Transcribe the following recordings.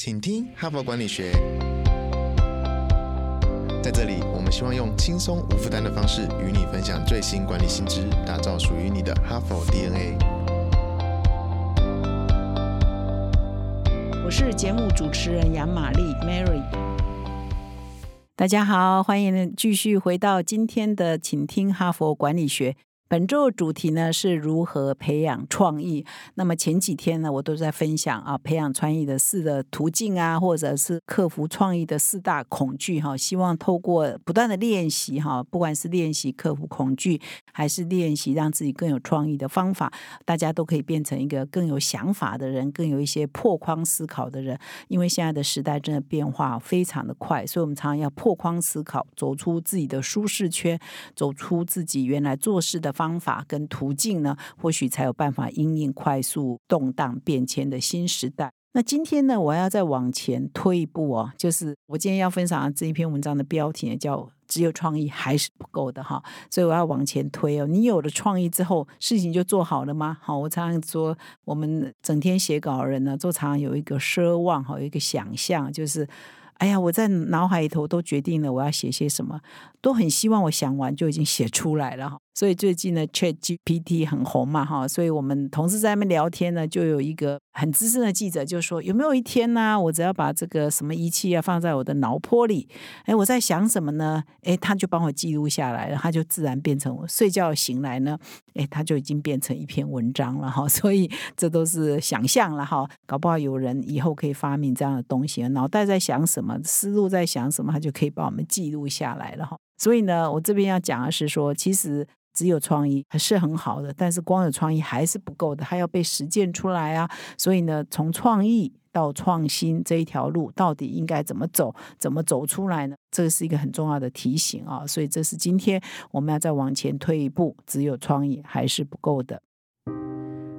请听哈佛管理学。在这里，我们希望用轻松无负担的方式与你分享最新管理新知，打造属于你的哈佛 DNA。我是节目主持人杨玛丽 Mary。大家好，欢迎继续回到今天的，请听哈佛管理学。本周主题呢是如何培养创意。那么前几天呢，我都在分享啊，培养创意的四个途径啊，或者是克服创意的四大恐惧哈。希望透过不断的练习哈，不管是练习克服恐惧，还是练习让自己更有创意的方法，大家都可以变成一个更有想法的人，更有一些破框思考的人。因为现在的时代真的变化非常的快，所以我们常常要破框思考，走出自己的舒适圈，走出自己原来做事的。方法跟途径呢，或许才有办法应应快速动荡变迁的新时代。那今天呢，我要再往前推一步哦，就是我今天要分享的这一篇文章的标题呢，叫“只有创意还是不够的”哈。所以我要往前推哦，你有了创意之后，事情就做好了吗？好，我常常说，我们整天写稿人呢，都常常有一个奢望哈，有一个想象，就是。哎呀，我在脑海里头都决定了我要写些什么，都很希望我想完就已经写出来了哈。所以最近呢，Chat GPT 很红嘛哈，所以我们同事在那边聊天呢，就有一个很资深的记者就说：有没有一天呢，我只要把这个什么仪器啊放在我的脑波里，哎，我在想什么呢？哎，他就帮我记录下来了，他就自然变成我睡觉醒来呢，哎，他就已经变成一篇文章了哈。所以这都是想象了哈，搞不好有人以后可以发明这样的东西，脑袋在想什么，思路在想什么，他就可以帮我们记录下来了哈。所以呢，我这边要讲的是说，其实。只有创意还是很好的，但是光有创意还是不够的，它要被实践出来啊！所以呢，从创意到创新这一条路，到底应该怎么走，怎么走出来呢？这是一个很重要的提醒啊！所以这是今天我们要再往前推一步，只有创意还是不够的。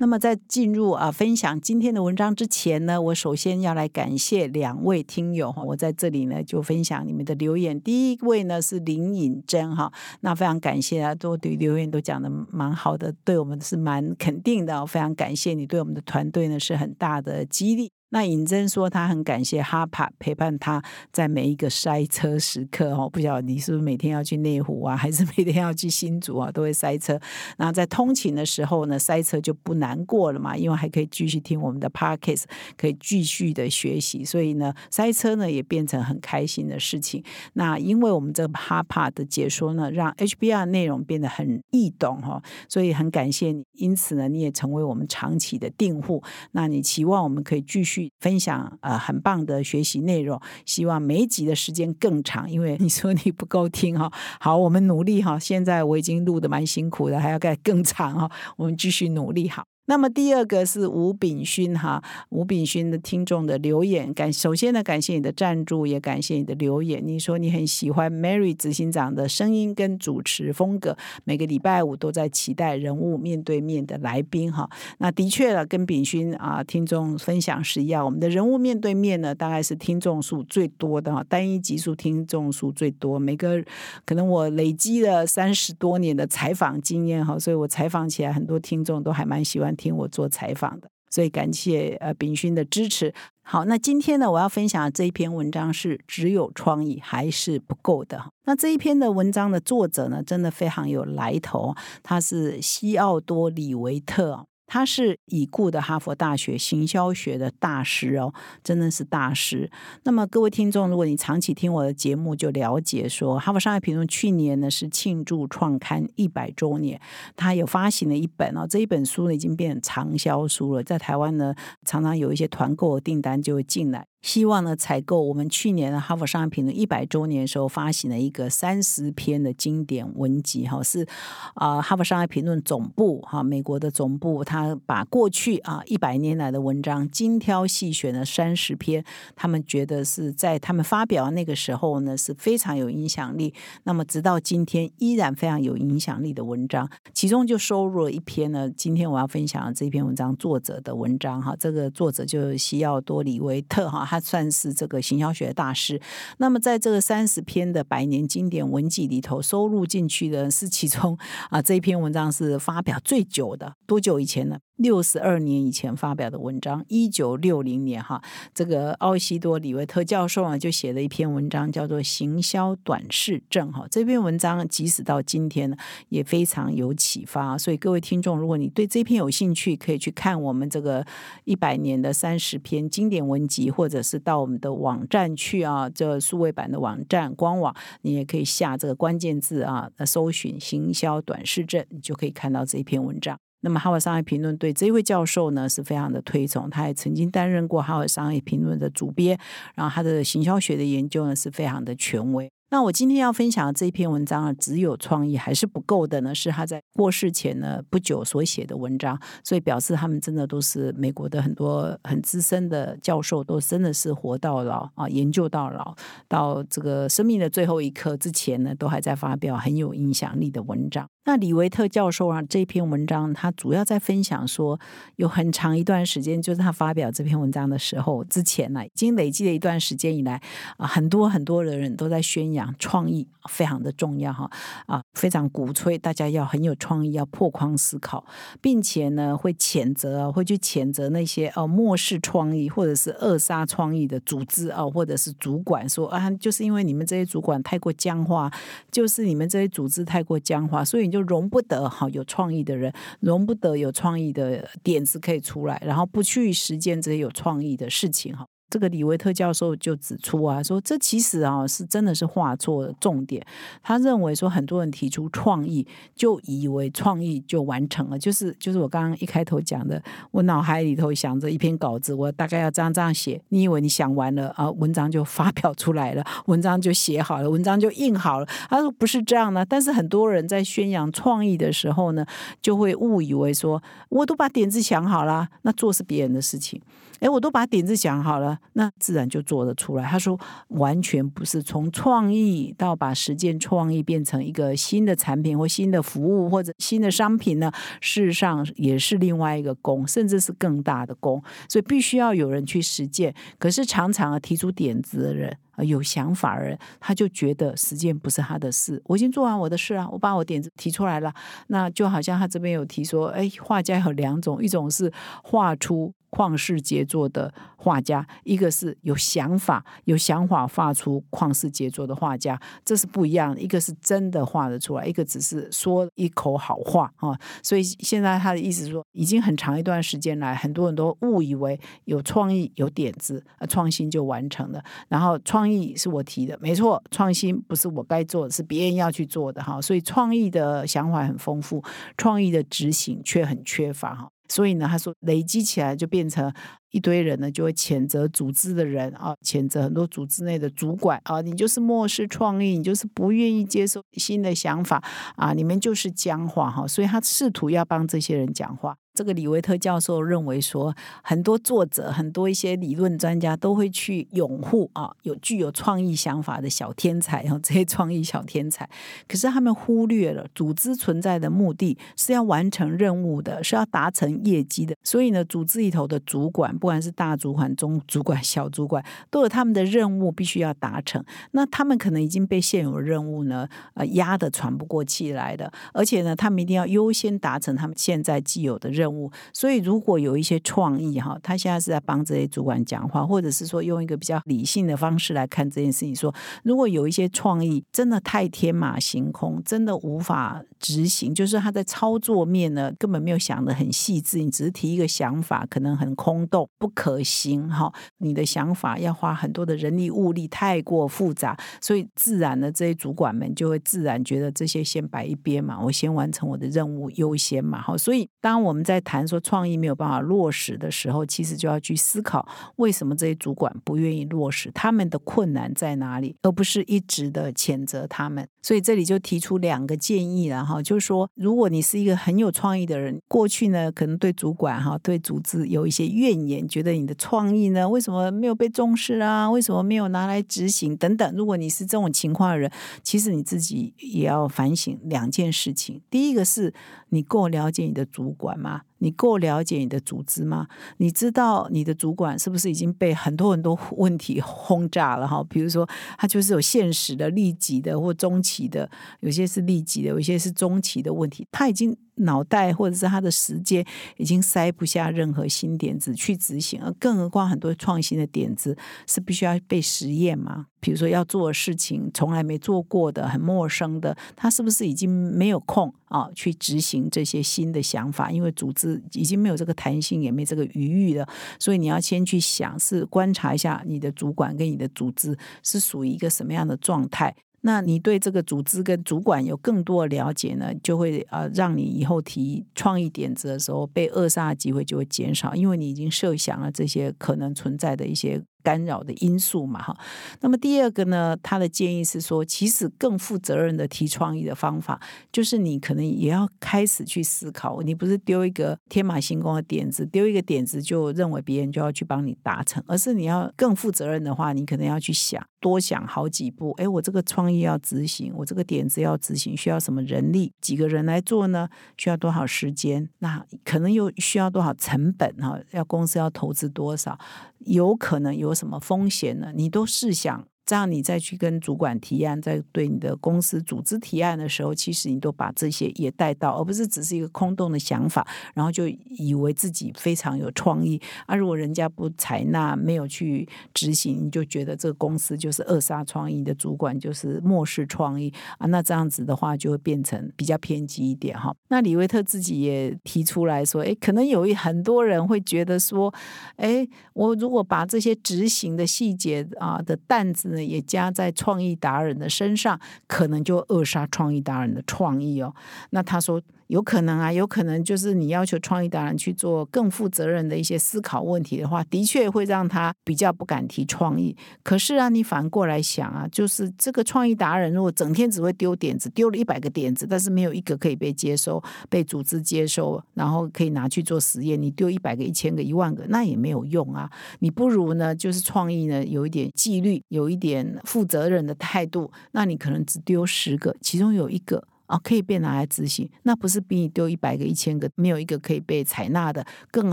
那么在进入啊分享今天的文章之前呢，我首先要来感谢两位听友哈，我在这里呢就分享你们的留言。第一位呢是林颖珍哈，那非常感谢啊，都对留言都讲的蛮好的，对我们是蛮肯定的，非常感谢你对我们的团队呢是很大的激励。那尹真说，他很感谢哈帕陪伴他在每一个塞车时刻哦。不晓得你是不是每天要去内湖啊，还是每天要去新竹啊，都会塞车。那在通勤的时候呢，塞车就不难过了嘛，因为还可以继续听我们的 podcast，可以继续的学习。所以呢，塞车呢也变成很开心的事情。那因为我们这个哈帕的解说呢，让 HBR 内容变得很易懂哈，所以很感谢你。因此呢，你也成为我们长期的订户。那你期望我们可以继续。分享呃很棒的学习内容，希望每一集的时间更长，因为 你说你不够听哈。好，我们努力哈。现在我已经录的蛮辛苦的，还要盖更长哈。我们继续努力好。那么第二个是吴炳勋哈，吴炳勋的听众的留言感，首先呢感谢你的赞助，也感谢你的留言。你说你很喜欢 Mary 执行长的声音跟主持风格，每个礼拜五都在期待人物面对面的来宾哈。那的确了，跟炳勋啊听众分享是一样，我们的人物面对面呢，大概是听众数最多的哈，单一集数听众数最多。每个可能我累积了三十多年的采访经验哈，所以我采访起来很多听众都还蛮喜欢。听我做采访的，所以感谢呃炳勋的支持。好，那今天呢，我要分享这一篇文章是只有创意还是不够的。那这一篇的文章的作者呢，真的非常有来头，他是西奥多·里维特。他是已故的哈佛大学行销学的大师哦，真的是大师。那么各位听众，如果你长期听我的节目，就了解说，哈佛商业评论去年呢是庆祝创刊一百周年，他有发行了一本哦，这一本书呢已经变成畅销书了，在台湾呢常常有一些团购订单就会进来。希望呢，采购我们去年的《哈佛商业评论》一百周年的时候发行了一个三十篇的经典文集，哈，是啊，《哈佛商业评论》总部哈，美国的总部，他把过去啊一百年来的文章精挑细选了三十篇，他们觉得是在他们发表那个时候呢是非常有影响力，那么直到今天依然非常有影响力的文章，其中就收录了一篇呢，今天我要分享的这篇文章作者的文章哈，这个作者就是西奥多·里维特哈。他算是这个行销学大师。那么，在这个三十篇的百年经典文集里头，收录进去的是其中啊，这一篇文章是发表最久的，多久以前呢？六十二年以前发表的文章，一九六零年哈，这个奥西多里维特教授啊，就写了一篇文章，叫做《行销短视症》哈。这篇文章即使到今天呢，也非常有启发。所以各位听众，如果你对这篇有兴趣，可以去看我们这个一百年的三十篇经典文集，或者是到我们的网站去啊，这数位版的网站官网，你也可以下这个关键字啊，搜寻“行销短视症”，你就可以看到这一篇文章。那么，《哈佛商业评论》对这位教授呢是非常的推崇，他也曾经担任过《哈佛商业评论》的主编，然后他的行销学的研究呢是非常的权威。那我今天要分享的这一篇文章啊，只有创意还是不够的呢？是他在过世前呢不久所写的文章，所以表示他们真的都是美国的很多很资深的教授，都真的是活到老啊，研究到老，到这个生命的最后一刻之前呢，都还在发表很有影响力的文章。那李维特教授啊，这篇文章他主要在分享说，有很长一段时间，就是他发表这篇文章的时候之前呢，已经累积了一段时间以来啊，很多很多的人都在宣扬创意非常的重要哈啊，非常鼓吹大家要很有创意，要破框思考，并且呢会谴责，会去谴责那些哦漠视创意或者是扼杀创意的组织啊，或者是主管说啊，就是因为你们这些主管太过僵化，就是你们这些组织太过僵化，所以。就容不得哈有创意的人，容不得有创意的点子可以出来，然后不去实践这些有创意的事情哈。这个李维特教授就指出啊，说这其实啊是真的是画错重点。他认为说很多人提出创意，就以为创意就完成了，就是就是我刚刚一开头讲的，我脑海里头想着一篇稿子，我大概要这样这样写。你以为你想完了啊，文章就发表出来了，文章就写好了，文章就印好了？他说不是这样的。但是很多人在宣扬创意的时候呢，就会误以为说我都把点子想好了，那做是别人的事情。哎，我都把点子想好了，那自然就做得出来。他说，完全不是从创意到把实践创意变成一个新的产品或新的服务或者新的商品呢？事实上也是另外一个功，甚至是更大的功。所以必须要有人去实践。可是常常啊，提出点子的人。有想法的人，他就觉得实践不是他的事。我已经做完我的事啊，我把我点子提出来了。那就好像他这边有提说，哎，画家有两种，一种是画出旷世杰作的画家，一个是有想法、有想法画出旷世杰作的画家，这是不一样的。一个是真的画得出来，一个只是说一口好话啊。所以现在他的意思是说，已经很长一段时间来，很多人都误以为有创意、有点子啊，创新就完成了，然后创。创意是我提的，没错。创新不是我该做的，是别人要去做的哈。所以创意的想法很丰富，创意的执行却很缺乏哈。所以呢，他说累积起来就变成一堆人呢，就会谴责组织的人啊，谴责很多组织内的主管啊，你就是漠视创意，你就是不愿意接受新的想法啊，你们就是僵化哈。所以他试图要帮这些人讲话。这个李维特教授认为说，很多作者、很多一些理论专家都会去拥护啊，有具有创意想法的小天才，然后这些创意小天才，可是他们忽略了组织存在的目的是要完成任务的，是要达成业绩的。所以呢，组织里头的主管不管是大主管、中主管、小主管，都有他们的任务必须要达成。那他们可能已经被现有任务呢，呃，压得喘不过气来的，而且呢，他们一定要优先达成他们现在既有的任务。所以，如果有一些创意哈，他现在是在帮这些主管讲话，或者是说用一个比较理性的方式来看这件事情，说如果有一些创意真的太天马行空，真的无法执行，就是他在操作面呢根本没有想的很细致，你只是提一个想法，可能很空洞，不可行哈。你的想法要花很多的人力物力，太过复杂，所以自然的这些主管们就会自然觉得这些先摆一边嘛，我先完成我的任务优先嘛。好，所以当我们在在谈说创意没有办法落实的时候，其实就要去思考为什么这些主管不愿意落实，他们的困难在哪里，而不是一直的谴责他们。所以这里就提出两个建议了哈，就是说，如果你是一个很有创意的人，过去呢可能对主管哈、对组织有一些怨言，觉得你的创意呢为什么没有被重视啊？为什么没有拿来执行等等。如果你是这种情况的人，其实你自己也要反省两件事情。第一个是你够了解你的主管吗？你够了解你的组织吗？你知道你的主管是不是已经被很多很多问题轰炸了哈？比如说，他就是有现实的、利己的或中期的，有些是利己的，有些是中期的问题，他已经。脑袋或者是他的时间已经塞不下任何新点子去执行，而更何况很多创新的点子是必须要被实验嘛？比如说要做的事情从来没做过的、很陌生的，他是不是已经没有空啊去执行这些新的想法？因为组织已经没有这个弹性，也没这个余裕了，所以你要先去想，是观察一下你的主管跟你的组织是属于一个什么样的状态。那你对这个组织跟主管有更多的了解呢，就会呃让你以后提创意点子的时候被扼杀的机会就会减少，因为你已经设想了这些可能存在的一些。干扰的因素嘛，哈。那么第二个呢，他的建议是说，其实更负责任的提创意的方法，就是你可能也要开始去思考，你不是丢一个天马行空的点子，丢一个点子就认为别人就要去帮你达成，而是你要更负责任的话，你可能要去想，多想好几步。哎，我这个创意要执行，我这个点子要执行，需要什么人力？几个人来做呢？需要多少时间？那可能又需要多少成本？哈，要公司要投资多少？有可能有什么风险呢？你都试想。这样你再去跟主管提案，在对你的公司组织提案的时候，其实你都把这些也带到，而不是只是一个空洞的想法，然后就以为自己非常有创意。啊，如果人家不采纳，没有去执行，你就觉得这个公司就是扼杀创意的主管，就是漠视创意啊。那这样子的话，就会变成比较偏激一点哈。那李维特自己也提出来说，哎，可能有一很多人会觉得说，哎，我如果把这些执行的细节啊的担子。也加在创意达人的身上，可能就扼杀创意达人的创意哦。那他说。有可能啊，有可能就是你要求创意达人去做更负责任的一些思考问题的话，的确会让他比较不敢提创意。可是啊，你反过来想啊，就是这个创意达人如果整天只会丢点子，丢了一百个点子，但是没有一个可以被接收、被组织接收，然后可以拿去做实验，你丢一百个、一千个、一万个，那也没有用啊。你不如呢，就是创意呢有一点纪律，有一点负责任的态度，那你可能只丢十个，其中有一个。啊，可以被拿来执行，那不是比你丢一百个、一千个，没有一个可以被采纳的更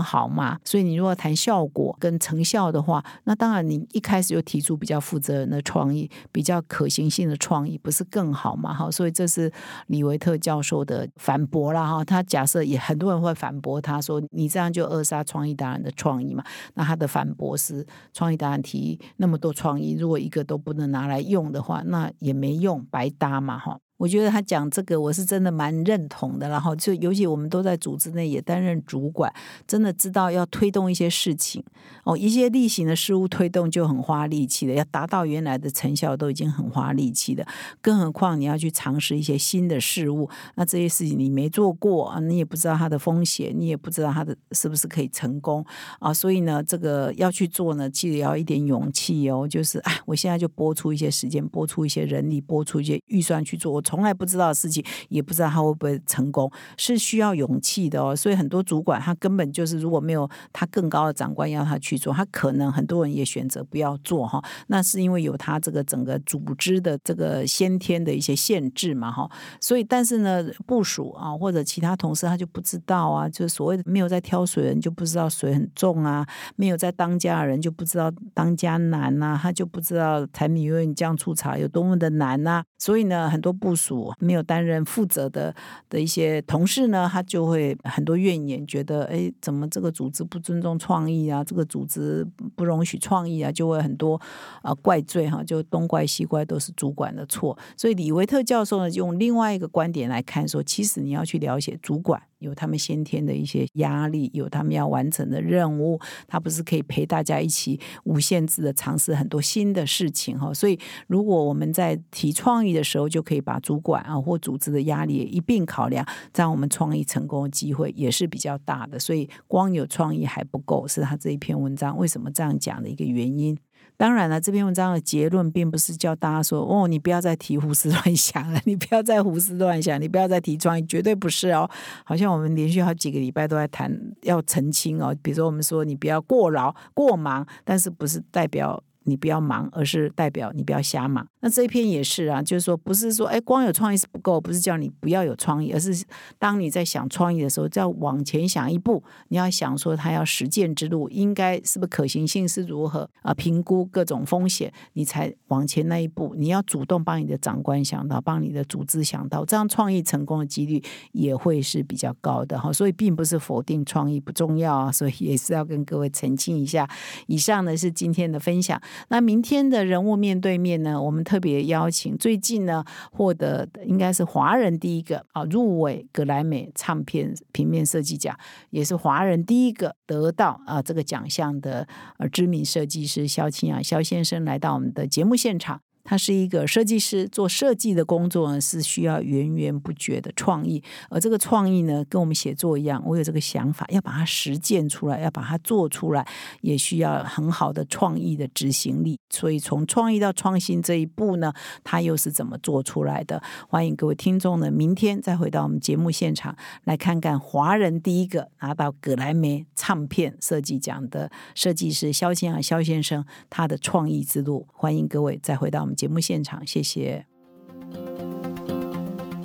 好吗？所以你如果谈效果跟成效的话，那当然你一开始就提出比较负责任的创意、比较可行性的创意，不是更好吗？哈，所以这是李维特教授的反驳了哈。他假设也很多人会反驳他说，你这样就扼杀创意达人的创意嘛？那他的反驳是，创意达人提那么多创意，如果一个都不能拿来用的话，那也没用，白搭嘛，哈。我觉得他讲这个，我是真的蛮认同的。然后就尤其我们都在组织内也担任主管，真的知道要推动一些事情哦，一些例行的事物推动就很花力气的，要达到原来的成效都已经很花力气的，更何况你要去尝试一些新的事物，那这些事情你没做过啊，你也不知道它的风险，你也不知道它的是不是可以成功啊，所以呢，这个要去做呢，记得要一点勇气哦，就是哎，我现在就拨出一些时间，拨出一些人力，拨出一些预算去做。从来不知道的事情，也不知道他会不会成功，是需要勇气的哦。所以很多主管他根本就是如果没有他更高的长官要他去做，他可能很多人也选择不要做哈。那是因为有他这个整个组织的这个先天的一些限制嘛哈。所以但是呢，部署啊或者其他同事他就不知道啊，就是所谓的没有在挑水人就不知道水很重啊，没有在当家的人就不知道当家难呐，他就不知道柴米油盐酱醋茶有多么的难呐。所以呢，很多部没有担任负责的的一些同事呢，他就会很多怨言，觉得哎，怎么这个组织不尊重创意啊？这个组织不容许创意啊，就会很多啊怪罪哈，就东怪西怪都是主管的错。所以李维特教授呢，用另外一个观点来看，说其实你要去了解主管。有他们先天的一些压力，有他们要完成的任务，他不是可以陪大家一起无限制的尝试很多新的事情哈。所以，如果我们在提创意的时候，就可以把主管啊或组织的压力一并考量，这样我们创意成功的机会也是比较大的。所以，光有创意还不够，是他这一篇文章为什么这样讲的一个原因。当然了，这篇文章的结论并不是叫大家说哦，你不要再提胡思乱想了，你不要再胡思乱想，你不要再提创意，绝对不是哦。好像我们连续好几个礼拜都在谈要澄清哦，比如说我们说你不要过劳过忙，但是不是代表。你不要忙，而是代表你不要瞎忙。那这一篇也是啊，就是说不是说哎，光有创意是不够，不是叫你不要有创意，而是当你在想创意的时候，再往前想一步，你要想说他要实践之路应该是不是可行性是如何啊？评估各种风险，你才往前那一步。你要主动帮你的长官想到，帮你的组织想到，这样创意成功的几率也会是比较高的哈。所以并不是否定创意不重要啊，所以也是要跟各位澄清一下。以上呢是今天的分享。那明天的人物面对面呢？我们特别邀请最近呢获得的应该是华人第一个啊入围格莱美唱片平面设计奖，也是华人第一个得到啊这个奖项的呃知名设计师肖清啊肖先生来到我们的节目现场。他是一个设计师，做设计的工作呢是需要源源不绝的创意，而这个创意呢，跟我们写作一样，我有这个想法，要把它实践出来，要把它做出来，也需要很好的创意的执行力。所以从创意到创新这一步呢，他又是怎么做出来的？欢迎各位听众呢，明天再回到我们节目现场，来看看华人第一个拿到格莱美唱片设计奖的设计师肖先生肖先生他的创意之路。欢迎各位再回到我们。节目现场，谢谢。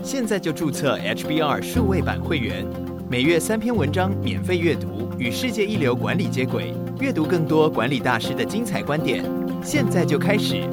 现在就注册 HBR 数位版会员，每月三篇文章免费阅读，与世界一流管理接轨，阅读更多管理大师的精彩观点。现在就开始。